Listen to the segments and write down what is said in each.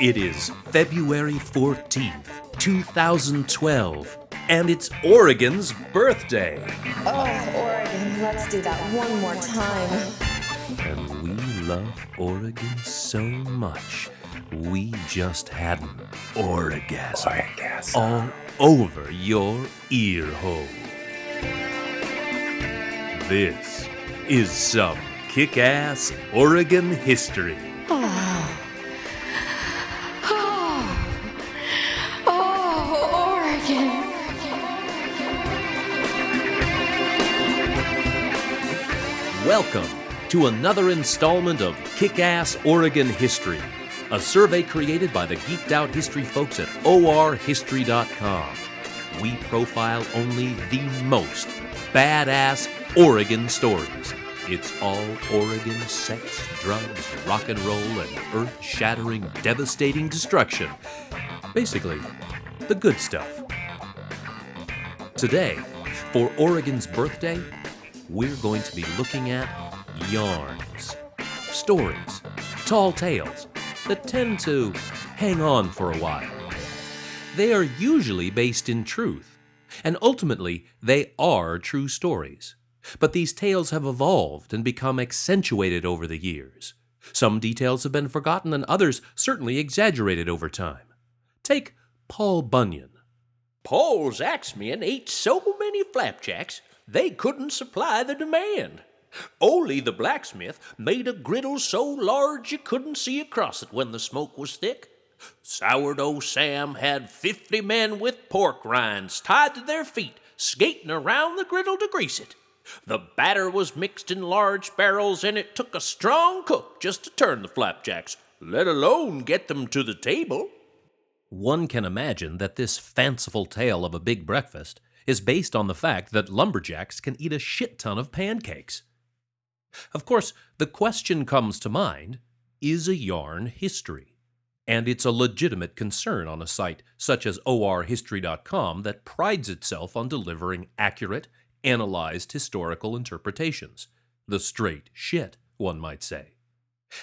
It is February 14th, 2012, and it's Oregon's birthday. Oh, Oregon. Let's do that one more time. And we love Oregon so much, we just had an orgasm Orgasm. all over your ear hole. This is some kick ass Oregon history. Oh, Welcome to another installment of Kick Ass Oregon History, a survey created by the geeked out history folks at orhistory.com. We profile only the most badass Oregon stories. It's all Oregon sex, drugs, rock and roll, and earth shattering, devastating destruction. Basically, the good stuff. Today, for Oregon's birthday, we're going to be looking at yarns, stories, tall tales that tend to hang on for a while. They are usually based in truth, and ultimately they are true stories. But these tales have evolved and become accentuated over the years. Some details have been forgotten, and others certainly exaggerated over time. Take Paul Bunyan. Paul's axemen ate so many flapjacks they couldn't supply the demand. Ole the blacksmith made a griddle so large you couldn't see across it when the smoke was thick. Sourdough Sam had fifty men with pork rinds tied to their feet, skating around the griddle to grease it. The batter was mixed in large barrels, and it took a strong cook just to turn the flapjacks, let alone get them to the table. One can imagine that this fanciful tale of a big breakfast is based on the fact that lumberjacks can eat a shit ton of pancakes. Of course, the question comes to mind is a yarn history? And it's a legitimate concern on a site such as orhistory.com that prides itself on delivering accurate, analyzed historical interpretations. The straight shit, one might say.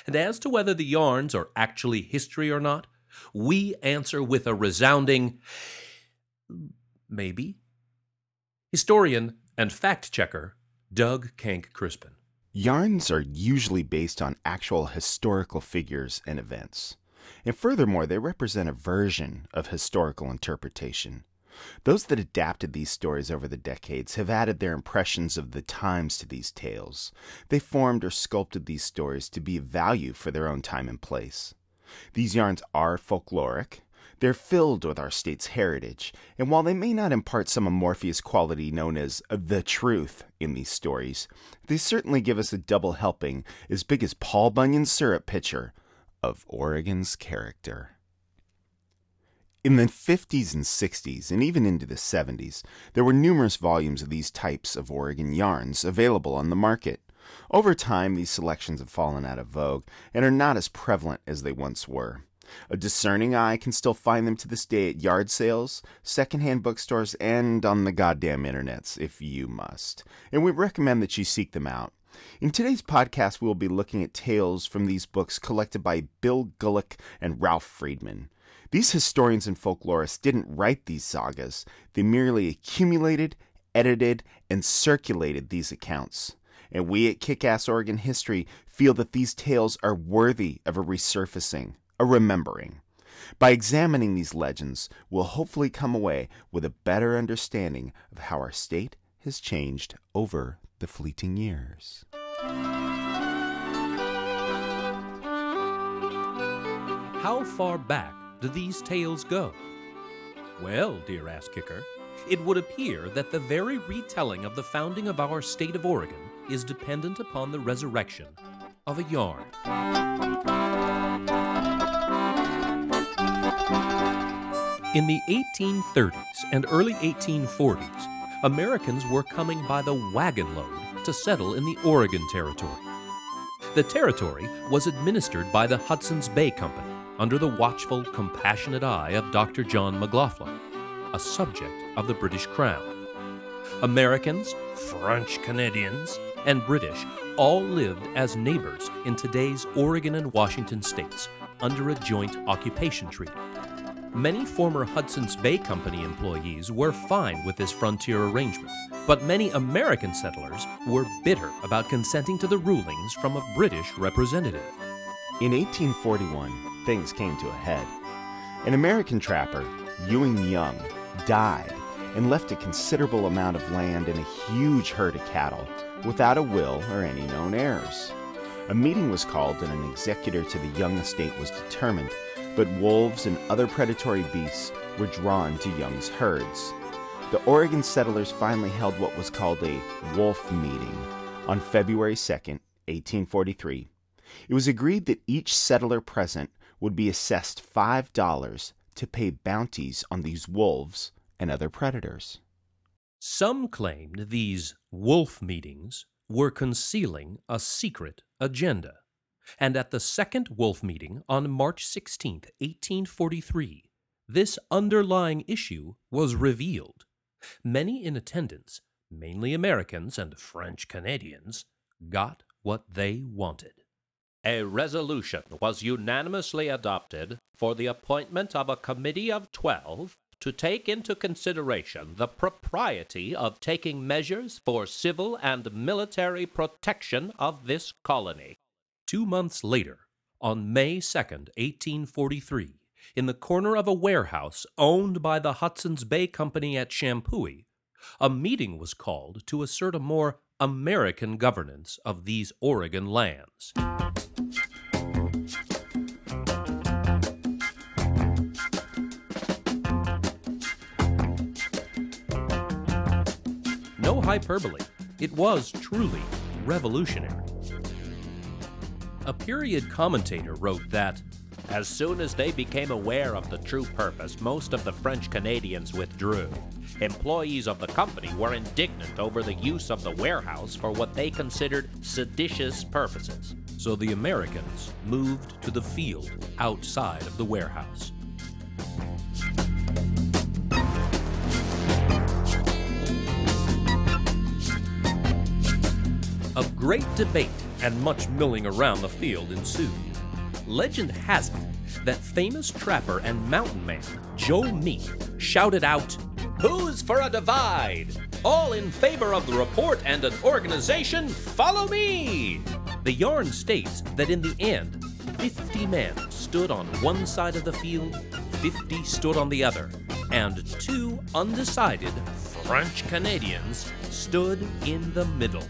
And as to whether the yarns are actually history or not, we answer with a resounding maybe. Historian and fact checker Doug Kenck Crispin. Yarns are usually based on actual historical figures and events. And furthermore, they represent a version of historical interpretation. Those that adapted these stories over the decades have added their impressions of the times to these tales. They formed or sculpted these stories to be of value for their own time and place. These yarns are folkloric. They're filled with our state's heritage, and while they may not impart some amorphous quality known as the truth in these stories, they certainly give us a double helping as big as Paul Bunyan's syrup pitcher of Oregon's character. In the 50s and 60s, and even into the 70s, there were numerous volumes of these types of Oregon yarns available on the market. Over time, these selections have fallen out of vogue and are not as prevalent as they once were. A discerning eye can still find them to this day at yard sales, secondhand bookstores, and on the goddamn internets, if you must. And we recommend that you seek them out. In today's podcast, we will be looking at tales from these books collected by Bill Gulick and Ralph Friedman. These historians and folklorists didn't write these sagas, they merely accumulated, edited, and circulated these accounts. And we at Kick Ass Oregon History feel that these tales are worthy of a resurfacing, a remembering. By examining these legends, we'll hopefully come away with a better understanding of how our state has changed over the fleeting years. how far back do these tales go? Well, dear ass kicker, it would appear that the very retelling of the founding of our state of Oregon is dependent upon the resurrection of a yarn. In the 1830s and early 1840s, Americans were coming by the wagon load to settle in the Oregon Territory. The territory was administered by the Hudson's Bay Company under the watchful, compassionate eye of Dr. John McLoughlin, a subject of the British Crown. Americans, French Canadians, and British all lived as neighbors in today's Oregon and Washington states under a joint occupation treaty. Many former Hudson's Bay Company employees were fine with this frontier arrangement, but many American settlers were bitter about consenting to the rulings from a British representative. In 1841, things came to a head. An American trapper, Ewing Young, died and left a considerable amount of land and a huge herd of cattle without a will or any known heirs. A meeting was called and an executor to the Young estate was determined but wolves and other predatory beasts were drawn to Young's herds. The Oregon settlers finally held what was called a wolf meeting on February 2, 1843. It was agreed that each settler present would be assessed $5 to pay bounties on these wolves and other predators. Some claimed these wolf meetings were concealing a secret agenda and at the second Wolf meeting on March 16, 1843, this underlying issue was revealed. Many in attendance, mainly Americans and French Canadians, got what they wanted. A resolution was unanimously adopted for the appointment of a committee of twelve to take into consideration the propriety of taking measures for civil and military protection of this colony. Two months later, on May 2, 1843, in the corner of a warehouse owned by the Hudson's Bay Company at Champoeg, a meeting was called to assert a more American governance of these Oregon lands. No hyperbole, it was truly revolutionary. A period commentator wrote that as soon as they became aware of the true purpose, most of the French Canadians withdrew. Employees of the company were indignant over the use of the warehouse for what they considered seditious purposes. So the Americans moved to the field outside of the warehouse. A great debate and much milling around the field ensued. Legend has it that famous trapper and mountain man Joe Meek shouted out, Who's for a divide? All in favor of the report and an organization, follow me! The yarn states that in the end, 50 men stood on one side of the field, 50 stood on the other, and two undecided French Canadians stood in the middle.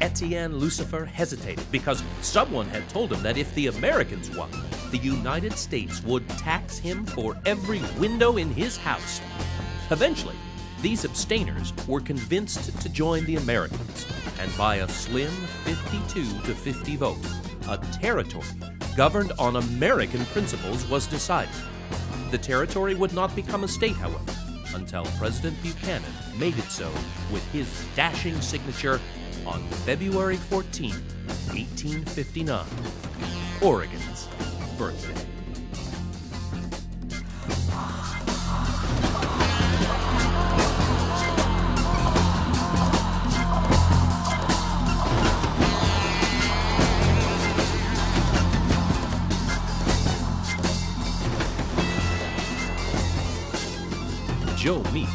Etienne Lucier hesitated because someone had told him that if the Americans won, the United States would tax him for every window in his house. Eventually, these abstainers were convinced to join the Americans, and by a slim 52 to 50 vote, a territory governed on American principles was decided. The territory would not become a state, however, until President Buchanan made it so with his dashing signature on February 14, 1859, Oregon's birthday. Joe Meek,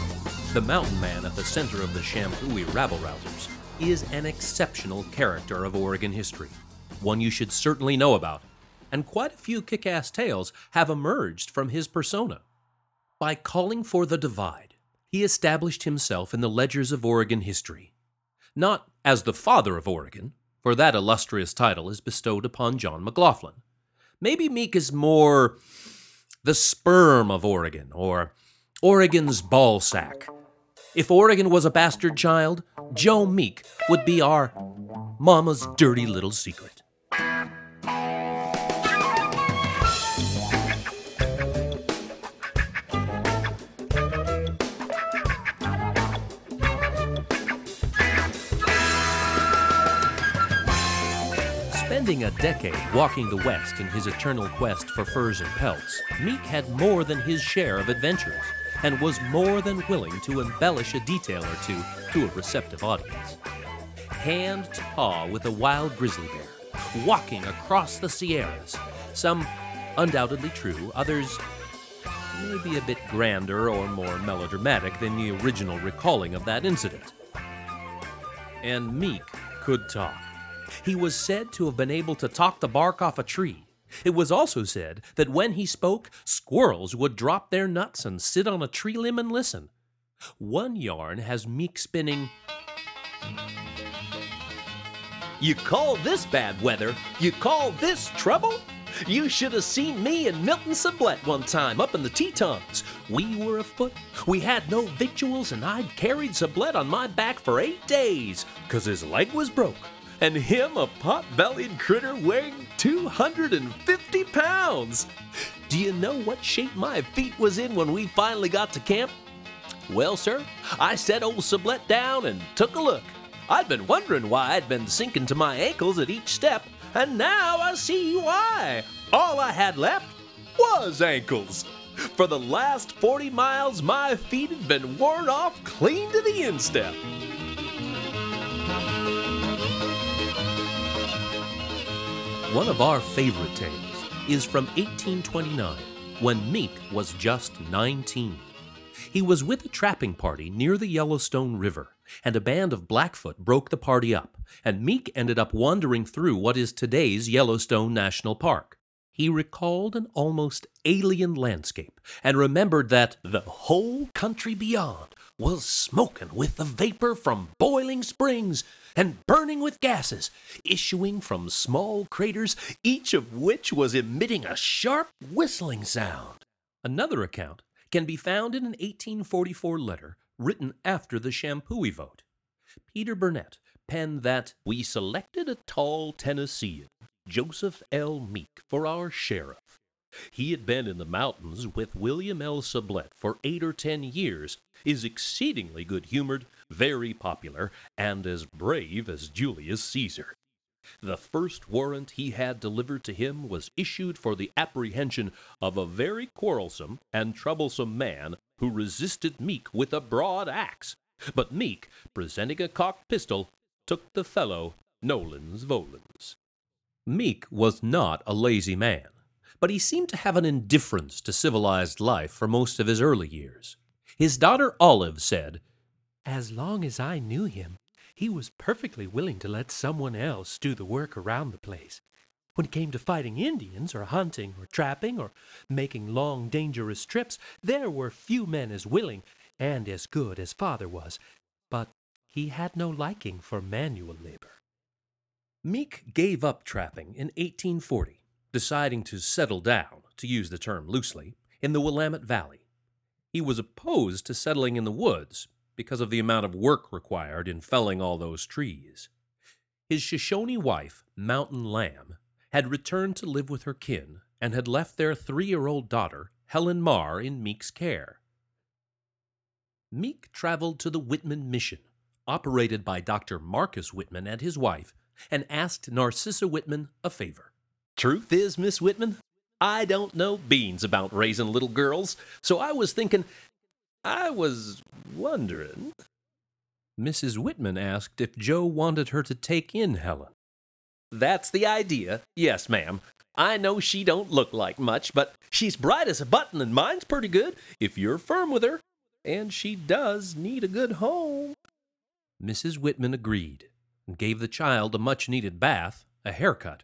the mountain man at the center of the Champoeg rabble rousers, is an exceptional character of Oregon history, one you should certainly know about, and quite a few kick ass tales have emerged from his persona. By calling for the divide, he established himself in the ledgers of Oregon history. Not as the father of Oregon, for that illustrious title is bestowed upon John McLoughlin, Maybe Meek is more the sperm of Oregon, or Oregon's ball sack. If Oregon was a bastard child, Joe Meek would be our mama's dirty little secret. Spending a decade walking the West in his eternal quest for furs and pelts, Meek had more than his share of adventures and was more than willing to embellish a detail or two to a receptive audience. Hand to paw with a wild grizzly bear, walking across the Sierras, some undoubtedly true, others maybe a bit grander or more melodramatic than the original recalling of that incident. And Meek could talk. He was said to have been able to talk the bark off a tree. It was also said that when he spoke, squirrels would drop their nuts and sit on a tree limb and listen. One yarn has Meek spinning. You call this bad weather? You call this trouble? You should have seen me and Milton Sublette one time up in the Tetons. We were afoot. We had no victuals, and I'd carried Sublette on my back for eight days, 'cause his leg was broke and him a pot bellied critter weighing 250 pounds. Do you know what shape my feet was in when we finally got to camp? Well, sir, I set old Sublette down and took a look. I'd been wondering why I'd been sinking to my ankles at each step, and now I see why. All I had left was ankles. For the last 40 miles, my feet had been worn off clean to the instep. One of our favorite tales is from 1829 when Meek was just 19. He was with a trapping party near the Yellowstone River, and a band of Blackfoot broke the party up, and Meek ended up wandering through what is today's Yellowstone National Park. He recalled an almost alien landscape and remembered that the whole country beyond was smoking with the vapor from boiling springs and burning with gases issuing from small craters, each of which was emitting a sharp whistling sound. Another account can be found in an 1844 letter written after the Champoeg vote. Peter Burnett penned that we selected a tall Tennessean, Joseph L. Meek, for our sheriff. He had been in the mountains with William L. Sublette for eight or ten years, is exceedingly good humored, very popular, and as brave as Julius Caesar. The first warrant he had delivered to him was issued for the apprehension of a very quarrelsome and troublesome man who resisted Meek with a broad axe. But Meek, presenting a cocked pistol, took the fellow nolens volens. Meek was not a lazy man but he seemed to have an indifference to civilized life for most of his early years. His daughter Olive said, As long as I knew him, he was perfectly willing to let someone else do the work around the place. When it came to fighting Indians, or hunting, or trapping, or making long, dangerous trips, there were few men as willing and as good as father was, but he had no liking for manual labor. Meek gave up trapping in 1840 deciding to settle down, to use the term loosely, in the Willamette Valley. He was opposed to settling in the woods because of the amount of work required in felling all those trees. His Shoshone wife, Mountain Lamb, had returned to live with her kin and had left their three year old daughter, Helen Mar, in Meek's care. Meek traveled to the Whitman Mission, operated by Dr. Marcus Whitman and his wife, and asked Narcissa Whitman a favor. Truth is, Miss Whitman, I don't know beans about raising little girls, so I was thinking, I was wondering. Mrs. Whitman asked if Joe wanted her to take in Helen. That's the idea. Yes, ma'am. I know she don't look like much, but she's bright as a button and mine's pretty good if you're firm with her. And she does need a good home. Mrs. Whitman agreed and gave the child a much needed bath, a haircut,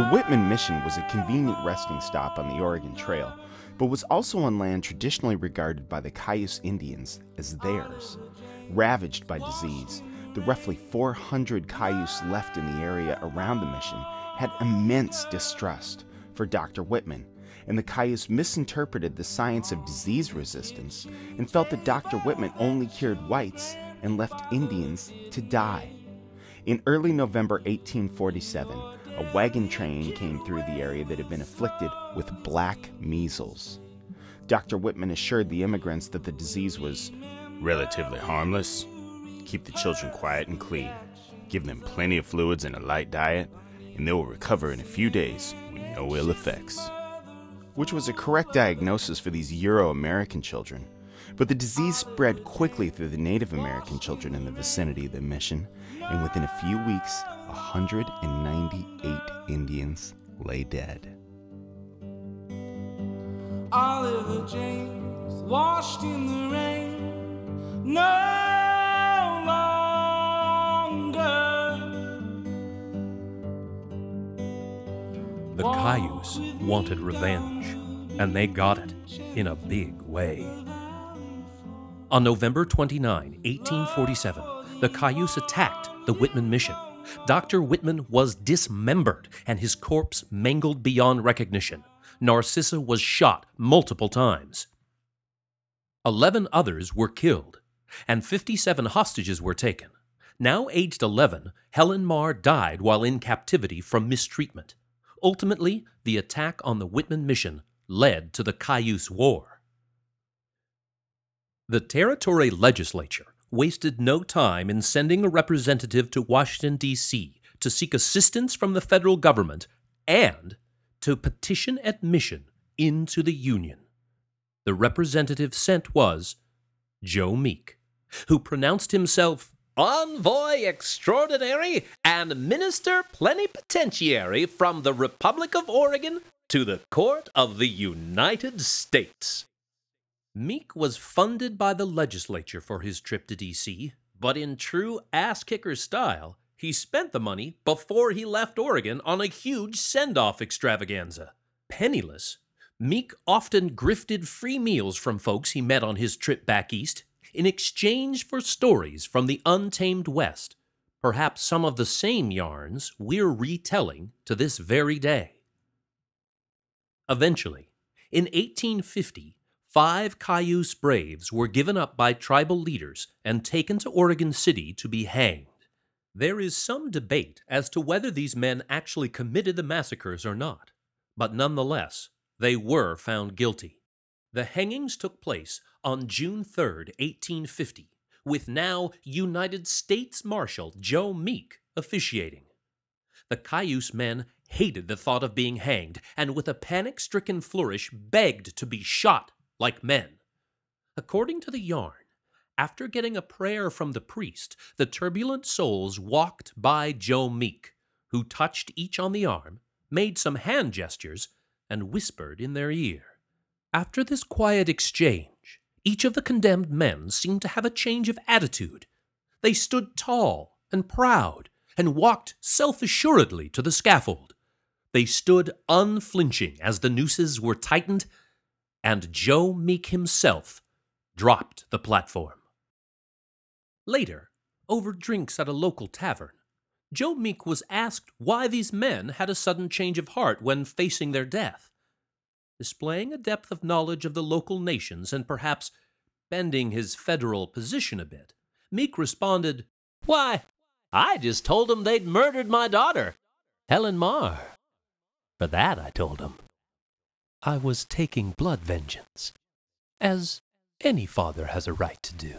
The Whitman Mission was a convenient resting stop on the Oregon Trail, but was also on land traditionally regarded by the Cayuse Indians as theirs. Ravaged by disease, the roughly 400 Cayuse left in the area around the mission had immense distrust for Dr. Whitman, and the Cayuse misinterpreted the science of disease resistance and felt that Dr. Whitman only cured whites and left Indians to die. In early November 1847, a wagon train came through the area that had been afflicted with black measles. Dr. Whitman assured the immigrants that the disease was relatively harmless. Keep the children quiet and clean. Give them plenty of fluids and a light diet, and they will recover in a few days with no ill effects. Which was a correct diagnosis for these Euro American children. But the disease spread quickly through the Native American children in the vicinity of the mission, and within a few weeks, 198 Indians lay dead. Oliver James washed in the rain no longer. The Cayuse wanted revenge, and they got it in a big way. On November 29, 1847, the Cayuse attacked the Whitman mission. Dr. Whitman was dismembered and his corpse mangled beyond recognition. Narcissa was shot multiple times. Eleven others were killed, and 57 hostages were taken. Now aged 11, Helen Mar died while in captivity from mistreatment. Ultimately, the attack on the Whitman mission led to the Cayuse War. The territory legislature wasted no time in sending a representative to Washington, D.C. to seek assistance from the federal government and to petition admission into the Union. The representative sent was Joe Meek, who pronounced himself Envoy extraordinary and minister plenipotentiary from the Republic of Oregon to the Court of the United States. Meek was funded by the legislature for his trip to D.C., but in true ass kicker style, he spent the money before he left Oregon on a huge send off extravaganza. Penniless, Meek often grifted free meals from folks he met on his trip back east in exchange for stories from the untamed West, perhaps some of the same yarns we're retelling to this very day. Eventually, in 1850, five Cayuse braves were given up by tribal leaders and taken to Oregon City to be hanged. There is some debate as to whether these men actually committed the massacres or not, but nonetheless, they were found guilty. The hangings took place on June 3, 1850, with now United States Marshal Joe Meek officiating. The Cayuse men hated the thought of being hanged, and with a panic stricken flourish begged to be shot like men. According to the yarn, after getting a prayer from the priest, the turbulent souls walked by Joe Meek, who touched each on the arm, made some hand gestures, and whispered in their ear. After this quiet exchange, each of the condemned men seemed to have a change of attitude. They stood tall and proud and walked self assuredly to the scaffold. They stood unflinching as the nooses were tightened, and Joe Meek himself dropped the platform. Later, over drinks at a local tavern, Joe Meek was asked why these men had a sudden change of heart when facing their death. Displaying a depth of knowledge of the local nations and perhaps bending his federal position a bit, Meek responded, Why, I just told told 'em they'd murdered my daughter, Helen Mar. For that, I told told 'em. I was taking blood vengeance, as any father has a right to do.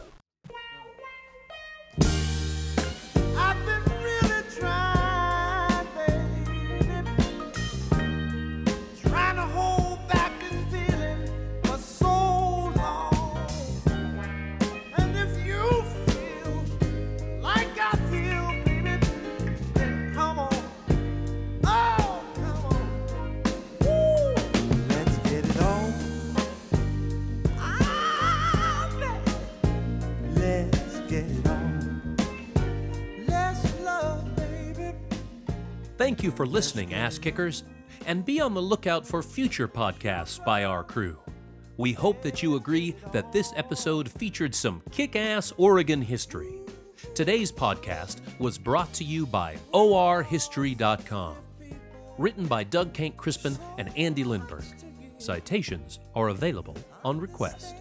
Thank you for listening, ass kickers, and be on the lookout for future podcasts by our crew. We hope that you agree that this episode featured some kick ass Oregon history. Today's podcast was brought to you by orhistory.com. Written by Doug Kenck Crispin and Andy Lindberg. Citations are available on request.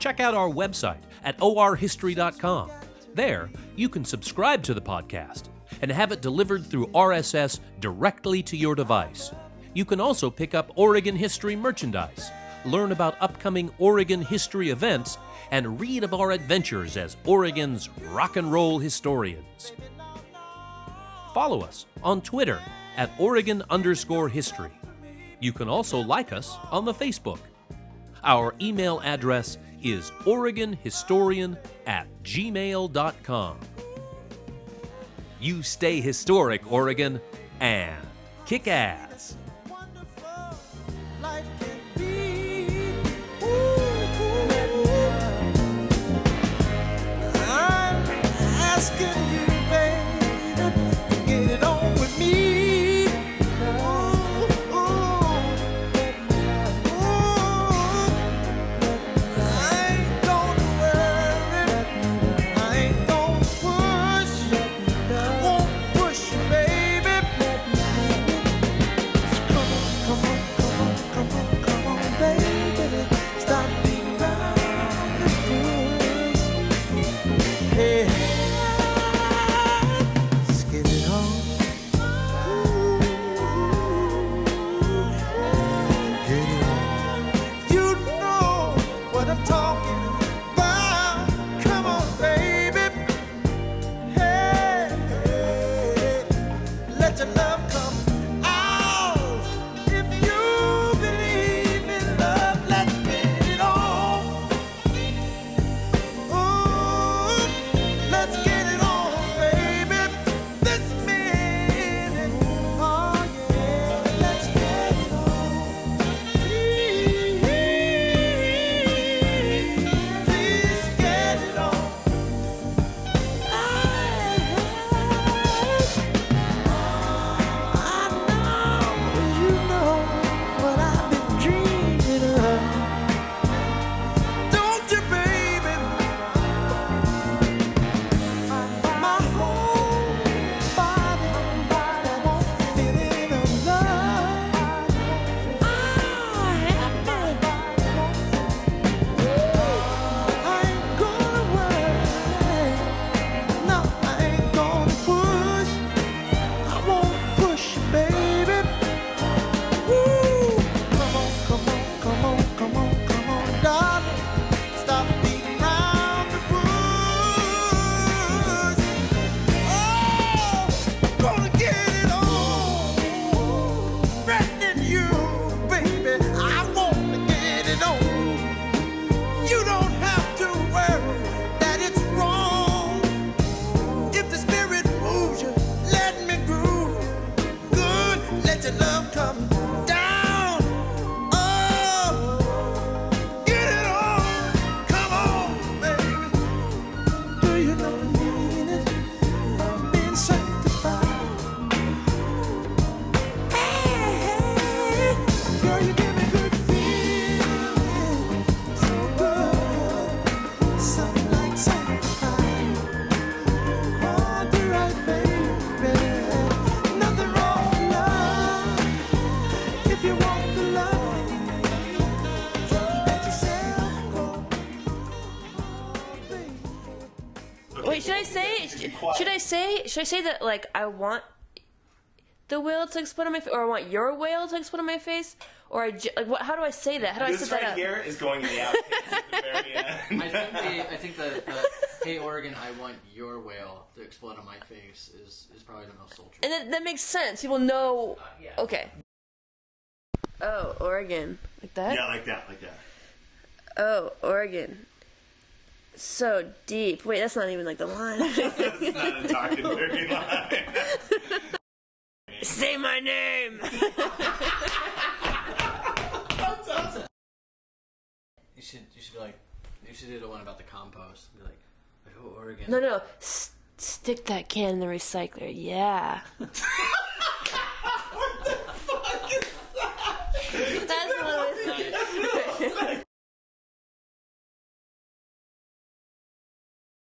Check out our website at orhistory.com. There, you can subscribe to the podcast and have it delivered through RSS directly to your device. You can also pick up Oregon history merchandise, learn about upcoming Oregon history events, and read of our adventures as Oregon's rock and roll historians. Follow us on Twitter at Oregon underscore history. You can also like us on the Facebook. Our email address is OregonHistorian at gmail.com. You stay historic, Oregon, and kick ass. Love come Should I say that like I want the whale to explode on my face, or I want your whale to explode on my face, or I j- like what? How do I say that? How do I This set that right up? here is going in the outtakes at the very end. I think the I think the, the Hey Oregon, I want your whale to explode on my face is is probably the most sultry. And that, that makes sense. People know. Uh, okay. Oh, Oregon, like that. yeah, like that, like that. Oh, Oregon. So deep. Wait, that's not even like the line. It's not a talking dirty line. Say my name. You should you should be like you should do the one about the compost. Be like, oh Oregon. No, no. S- Stick that can in the recycler. Yeah.